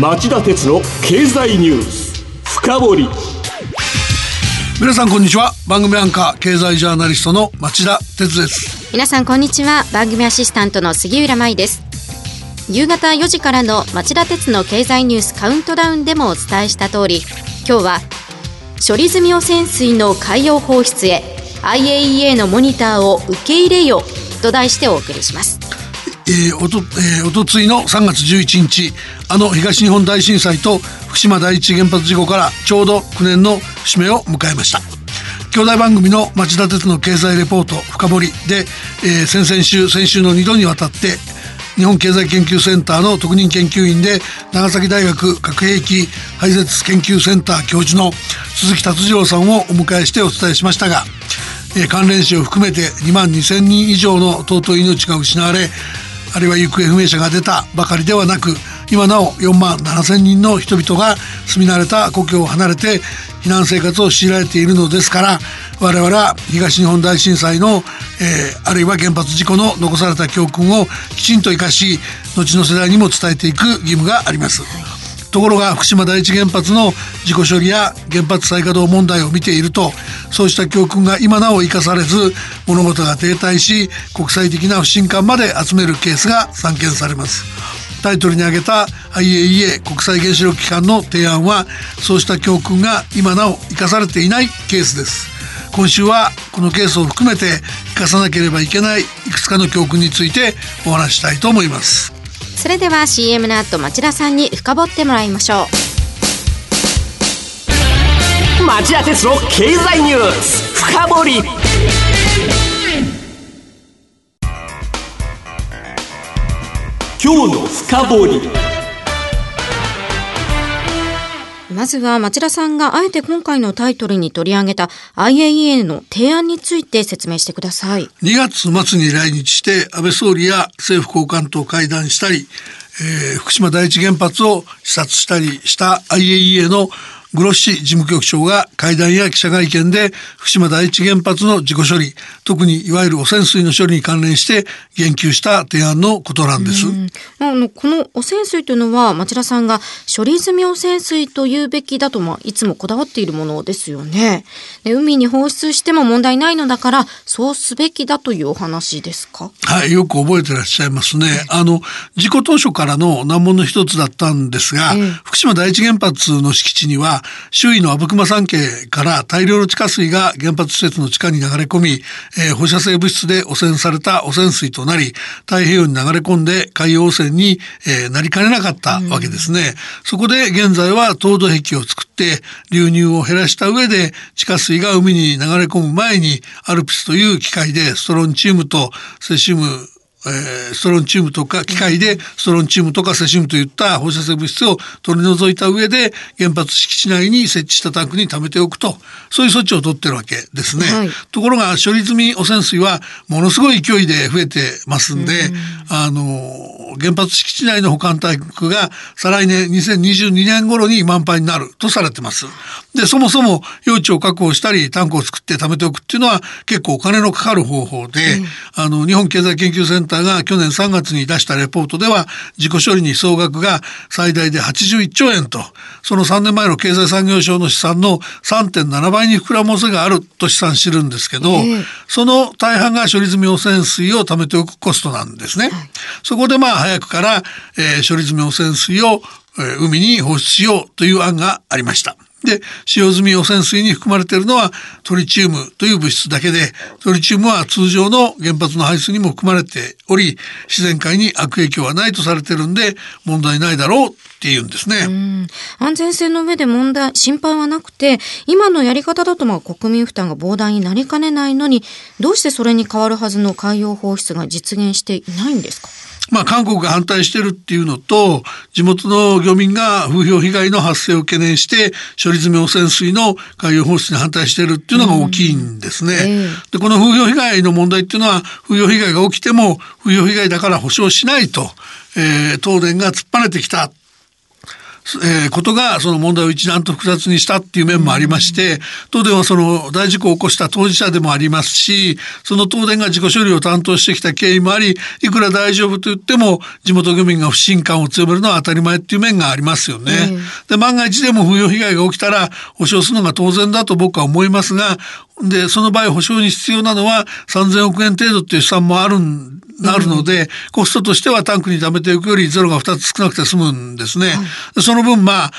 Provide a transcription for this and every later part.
町田鉄の経済ニュース。深掘り。皆さんこんにちは。番組アンカー経済ジャーナリストの町田鉄です。皆さんこんにちは。番組アシスタントの杉浦舞です。夕方4時からの町田鉄の経済ニュースカウントダウンでもお伝えした通り今日は処理済み汚染水の海洋放出へ IAEA のモニターを受け入れよと題してお送りしますえー、おと、えー、おとついの3月11日あの東日本大震災と福島第一原発事故からちょうど9年の節目を迎えました。兄弟番組の町田鉄の経済レポート深掘りで、えー、先々週先週の2度にわたって日本経済研究センターの特任研究員で長崎大学核兵器廃絶研究センター教授の鈴木達次郎さんをお迎えしてお伝えしましたが、えー、関連死を含めて2万2,000人以上の尊い命が失われあるいは行方不明者が出たばかりではなく今なお4万7千人の人々が住み慣れた故郷を離れて避難生活を強いられているのですから我々は東日本大震災の、えー、あるいは原発事故の残された教訓をきちんと生かし後の世代にも伝えていく義務があります。ところが福島第一原発の事故処理や原発再稼働問題を見ているとそうした教訓が今なお生かされず物事が停滞し国際的な不信感まで集めるケースが散見されます。タイトルに挙げた IAEA 国際原子力機関の提案はそうした教訓が今なお生かされていないケースです。今週はこのケースを含めて生かさなければいけないいくつかの教訓についてお話したいと思います。それでは CM の後町田さんに深掘ってもらいましょう。町田鉄の経済ニュース深掘り。今日の深掘り。まずは町田さんがあえて今回のタイトルに取り上げた IAEA の提案について説明してください。2月末に来日して安倍総理や政府高官と会談したり、えー、福島第一原発を視察したりした IAEA のグロッシ事務局長が会談や記者会見で福島第一原発の事故処理特にいわゆる汚染水の処理に関連して言及した提案のことなんです。あのこの汚染水というのは町田さんが処理済み汚染水というべきだと、まあ、いつもこだわっているものですよねで。海に放出しても問題ないのだからそうすべきだというお話ですか？はいよく覚えてらっしゃいますね。あの事故当初からの難問の一つだったんですが、福島第一原発の敷地には周囲の阿武隈山系から大量の地下水が原発施設の地下に流れ込み、えー、放射性物質で汚染された汚染水となり太平洋に流れ込んで海洋汚染に、えー、なりかねなかったわけですね。うん、そこで現在は凍土壁を作って流入を減らした上で地下水が海に流れ込む前にアルプスという機械でストロンチウムとセシウムえー、ストロンチウムとか機械でストロンチウムとかセシウムといった放射性物質を取り除いた上で原発敷地内に設置したタンクに溜めておくとそういう措置を取ってるわけですね。はい、ところが処理済み汚染水はものすごい勢いで増えてますんで、んあの原発敷地内の保管タンクが再来年2022年頃に満杯になるとされてます。でそもそも用地を確保したりタンクを作って貯めておくっていうのは結構お金のかかる方法で、うん、あの日本経済研究センターが去年3月に出したレポートでは自己処理に総額が最大で81兆円とその3年前の経済産業省の試算の3.7倍に膨らむ恐れがあると試算してるんですけど、えー、その大半が処理済み汚染水を貯めておくコストなんですね。はい、そこでまあ早くから、えー、処理済み汚染水を、えー、海に放出しようという案がありました。で使用済み汚染水に含まれているのはトリチウムという物質だけでトリチウムは通常の原発の排水にも含まれており自然界に悪影響はないとされてるんで問題ないだろうっていうんですね。安全性の上で問題心配はなくて今のやり方だとまあ国民負担が膨大になりかねないのにどうしてそれに変わるはずの海洋放出が実現していないんですか？まあ、韓国が反対してるっていうのと地元の漁民が風評被害の発生を懸念して処理済み汚染水の海洋放出に反対してるっていうのが大きいんですね。うん、でこの風評被害の問題っていうのは風評被害が起きても風評被害だから保証しないと、えー、東電が突っぱねてきたえー、ことがその問題を一段と複雑にしたっていう面もありまして、東電はその大事故を起こした当事者でもありますしその東電が事故処理を担当してきた経緯もありいくら大丈夫と言っても地元漁民が不信感を強めるのは当たり前っていう面がありますよね。で万が一でも風評被害が起きたら保証するのが当然だと僕は思いますがでその場合保証に必要なのは3,000億円程度っていう試算もあるんなるので、コストとしてはタンクに貯めていくよりゼロが2つ少なくて済むんですね。はい、その分まあ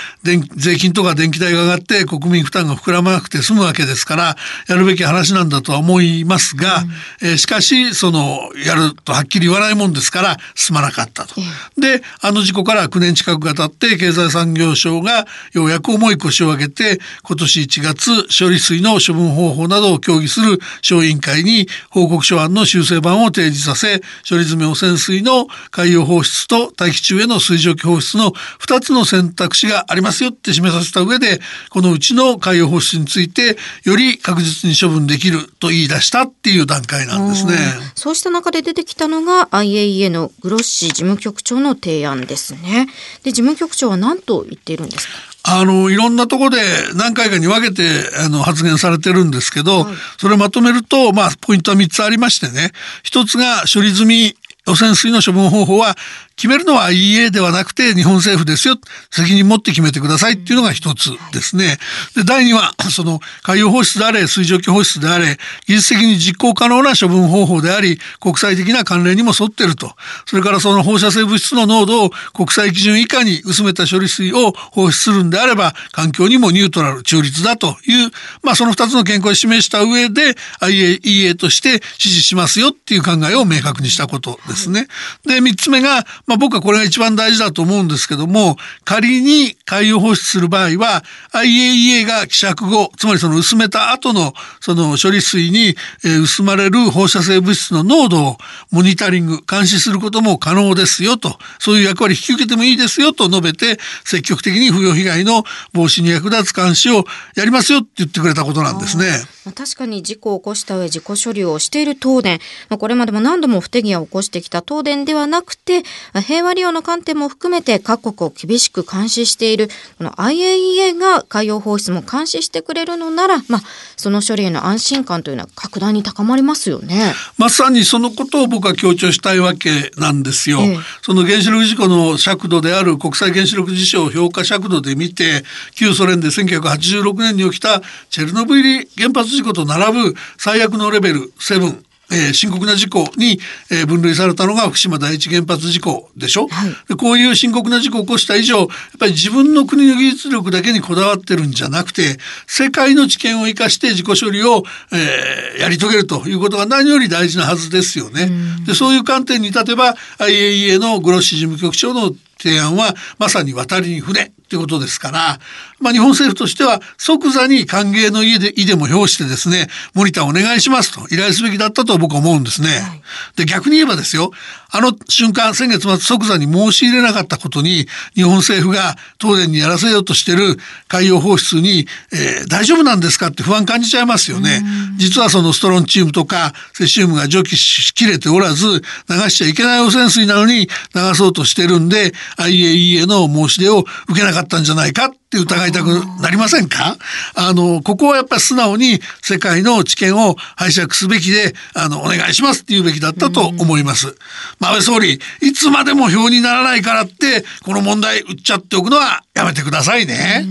税金とか電気代が上がって国民負担が膨らまなくて済むわけですからやるべき話なんだとは思いますが、うん、えー、しかしそのやるとはっきり言わないもんですから進まなかったと。うん、であの事故から9年近くが経って経済産業省がようやく重い腰を上げて今年1月処理水の処分方法などを協議する小委員会に報告書案の修正版を提示させ処理済み汚染水の海洋放出と大気中への水蒸気放出の2つの選択肢がありますよって示させた上でこのうちの海洋放出についてより確実に処分できると言い出したっていう段階なんですね。そうした中で出てきたのが IAEA のグロッシ事務局長の提案ですね。で事務局長は何と言っているんですか？あのいろんなところで何回かに分けてあの発言されてるんですけど、はい、それをまとめると、まあ、ポイントは3つありましてね。一つが処理済み汚染水の処分方法は決めるのは IEA ではなくて日本政府ですよ。責任持って決めてくださいっていうのが一つですね。で、第二は、その海洋放出であれ、水蒸気放出であれ、技術的に実行可能な処分方法であり、国際的な関連にも沿ってると。それからその放射性物質の濃度を国際基準以下に薄めた処理水を放出するんであれば、環境にもニュートラル、中立だという、まあその二つの見解を示した上で、IEA として支持しますよっていう考えを明確にしたことですね。で、三つ目が、まあ僕はこれが一番大事だと思うんですけども、仮に海洋放出する場合は、IAEA が希釈後、つまりその薄めた後のその処理水に、え薄まれる放射性物質の濃度をモニタリング、監視することも可能ですよと、そういう役割引き受けてもいいですよと述べて、積極的に不要被害の防止に役立つ監視をやりますよって言ってくれたことなんですね。確かに事故を起こした上自己処理をしている東電、これまでも何度も不手際を起こしてきた東電ではなくて、平和利用の観点も含めて各国を厳しく監視しているこの IAEA が海洋放出も監視してくれるのなら、まあ、その処理への安心感というのは格段に高まりますよね。まさにそのことを僕は強調したいわけなんですよ。ええ、その原子力事故の尺度である国際原子力事象評価尺度で見て旧ソ連で1986年に起きたチェルノブイリ原発事故と並ぶ最悪のレベル7えー、深刻な事故に、えー、分類されたのが福島第一原発事故でしょ、はい、でこういう深刻な事故を起こした以上やっぱり自分の国の技術力だけにこだわってるんじゃなくて世界の知見を生かして自己処理を、えー、やり遂げるということが何より大事なはずですよね。でそういう観点に立てば IAEA のグロッシ事務局長の提案はまさに渡りに船ということですから、まあ、日本政府としては即座に歓迎の意で意でも表してですねモニターお願いしますと依頼すべきだったと僕は思うんですね。はい、で逆に言えばですよあの瞬間先月末即座に申し入れなかったことに日本政府が東電にやらせようとしてる海洋放出に、えー、大丈夫なんですかって不安感じちゃいますよね。実はそのストロンチウムとかセシウムが除去しきれておらず流しちゃいけない汚染水なのに流そうとしてるんで IAEA の申し出を受けなかったんじゃないかって疑いたくなりませんか？あのここはやっぱり素直に世界の知見を拝借すべきであのお願いしますって言うべきだったと思います。まあ、安倍総理いつまでも票にならないからってこの問題売っちゃっておくのはやめてくださいね。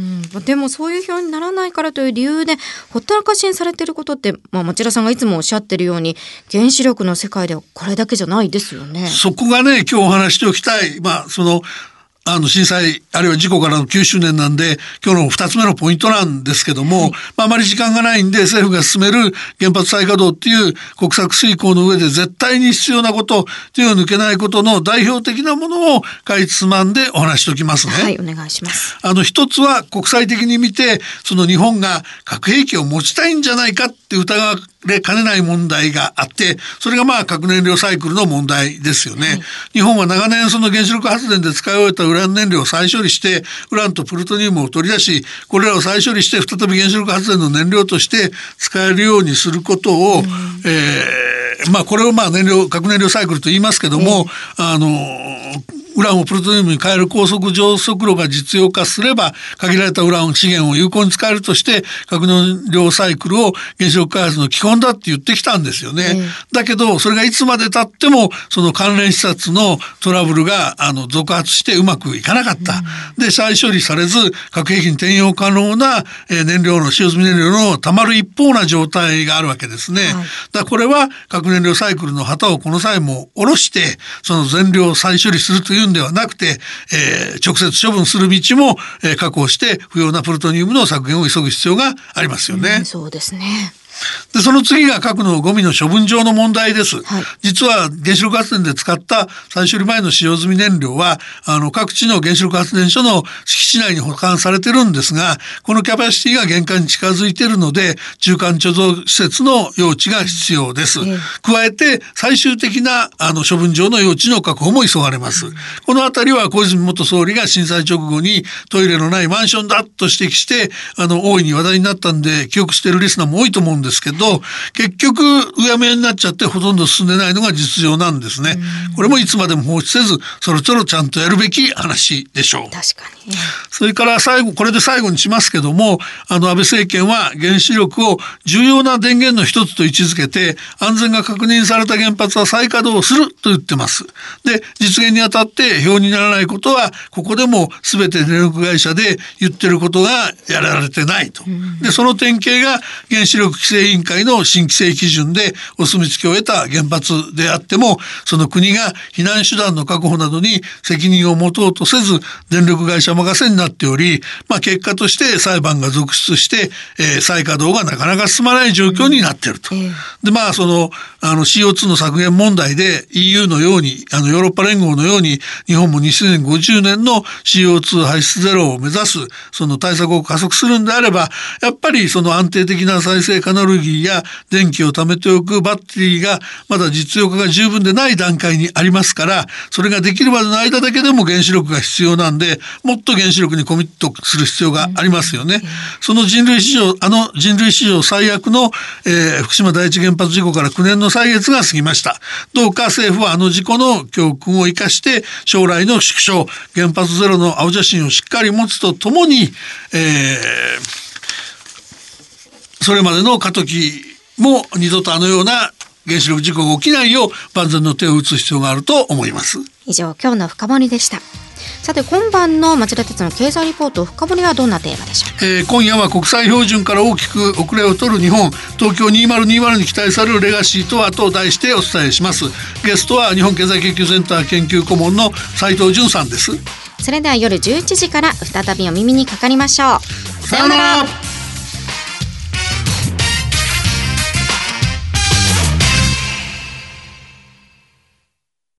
でもそういう票にならないからという理由でほったらかしにされてることって、まあ、町田さんがいつもおっしゃってるように原子力の世界ではこれだけじゃないですよね。そこがね今日お話しておきたい、まあ、そのあの震災あるいは事故からの9周年なんで今日の2つ目のポイントなんですけども、はい、まあ、あまり時間がないんで政府が進める原発再稼働っていう国策遂行の上で絶対に必要なこと手を抜けないことの代表的なものをかいつまんでお話しておきますね。はい、お願いします。あの一つは国際的に見てその日本が核兵器を持ちたいんじゃないかって疑われかねない問題があってそれがまあ核燃料サイクルの問題ですよね。はい、日本は長年その原子力発電で使い終えたウラン燃料を再処理してウランとプルトニウムを取り出しこれらを再処理して再び原子力発電の燃料として使えるようにすることを、うん、えー、まあこれをまあ燃料核燃料サイクルと言いますけども、あのウランをプルトニウムに変える高速上速炉が実用化すれば限られたウラン資源を有効に使えるとして核燃料サイクルを原子力開発の基本だって言ってきたんですよね。えー、だけどそれがいつまで経ってもその関連施設のトラブルがあの続発してうまくいかなかった。うん、で再処理されず核兵器に転用可能な、えー、燃料の使用済み燃料のたまる一方な状態があるわけですね。はい、だこれは核燃料サイクルの旗をこの際も下ろしてその全量再処理するというんではなくて、えー、直接処分する道も、えー、確保して不要なプルトニウムの削減を急ぐ必要がありますよね。うん、そうですね。でその次が核のゴミの処分場の問題です、はい、実は原子力発電で使った再処理前の使用済み燃料はあの各地の原子力発電所の敷地内に保管されてるんですがこのキャパシティが限界に近づいているので中間貯蔵施設の用地が必要です、加えて最終的なあの処分場の用地の確保も急がれます、この辺りは小泉元総理が震災直後にトイレのないマンションだと指摘してあの大いに話題になったんで記憶しているリスナーも多いと思うんですですけど結局うやむやになっちゃってほとんど進んでないのが実情なんですね。これもいつまでも放置せずそろそろちゃんとやるべき話でしょう。確かに、それから最後これで最後にしますけどもあの安倍政権は原子力を重要な電源の一つと位置づけて安全が確認された原発は再稼働すると言ってます。で実現にあたって表にならないことはここでも全て電力会社で言ってることがやられてないと。でその典型が原子力規制委員会の新規制基準でお墨付きを得た原発であってもその国が避難手段の確保などに責任を持とうとせず電力会社任せになっており、まあ、結果として裁判が続出して、えー、再稼働がなかなか進まない状況になっていると。でまあそのあの CO2 の削減問題で EU のようにあのヨーロッパ連合のように日本も2050年の CO2 排出ゼロを目指すその対策を加速するんであればやっぱりその安定的な再生可能ルギーや電気を貯めておくバッテリーがまだ実用化が十分でない段階にありますからそれができるまでの間だけでも原子力が必要なんでもっと原子力にコミットする必要がありますよね。その人類史上あの人類史上最悪の、えー、福島第一原発事故から9年の歳月が過ぎました。どうか政府はあの事故の教訓を生かして将来の縮小原発ゼロの青写真をしっかり持つとともに、えーそれまでの過渡期も二度とあのような原子力事故が起きないよう万全の手を打つ必要があると思います。以上今日の深掘りでした。さて今晩の町田鉄の経済リポート深掘りはどんなテーマでしょう、えー、今夜は国際標準から大きく遅れを取る日本東京2020に期待されるレガシーとはと題してお伝えします。ゲストは日本経済研究センター研究顧問の斉藤淳さんです。それでは夜11時から再びお耳にかかりましょう。さようなら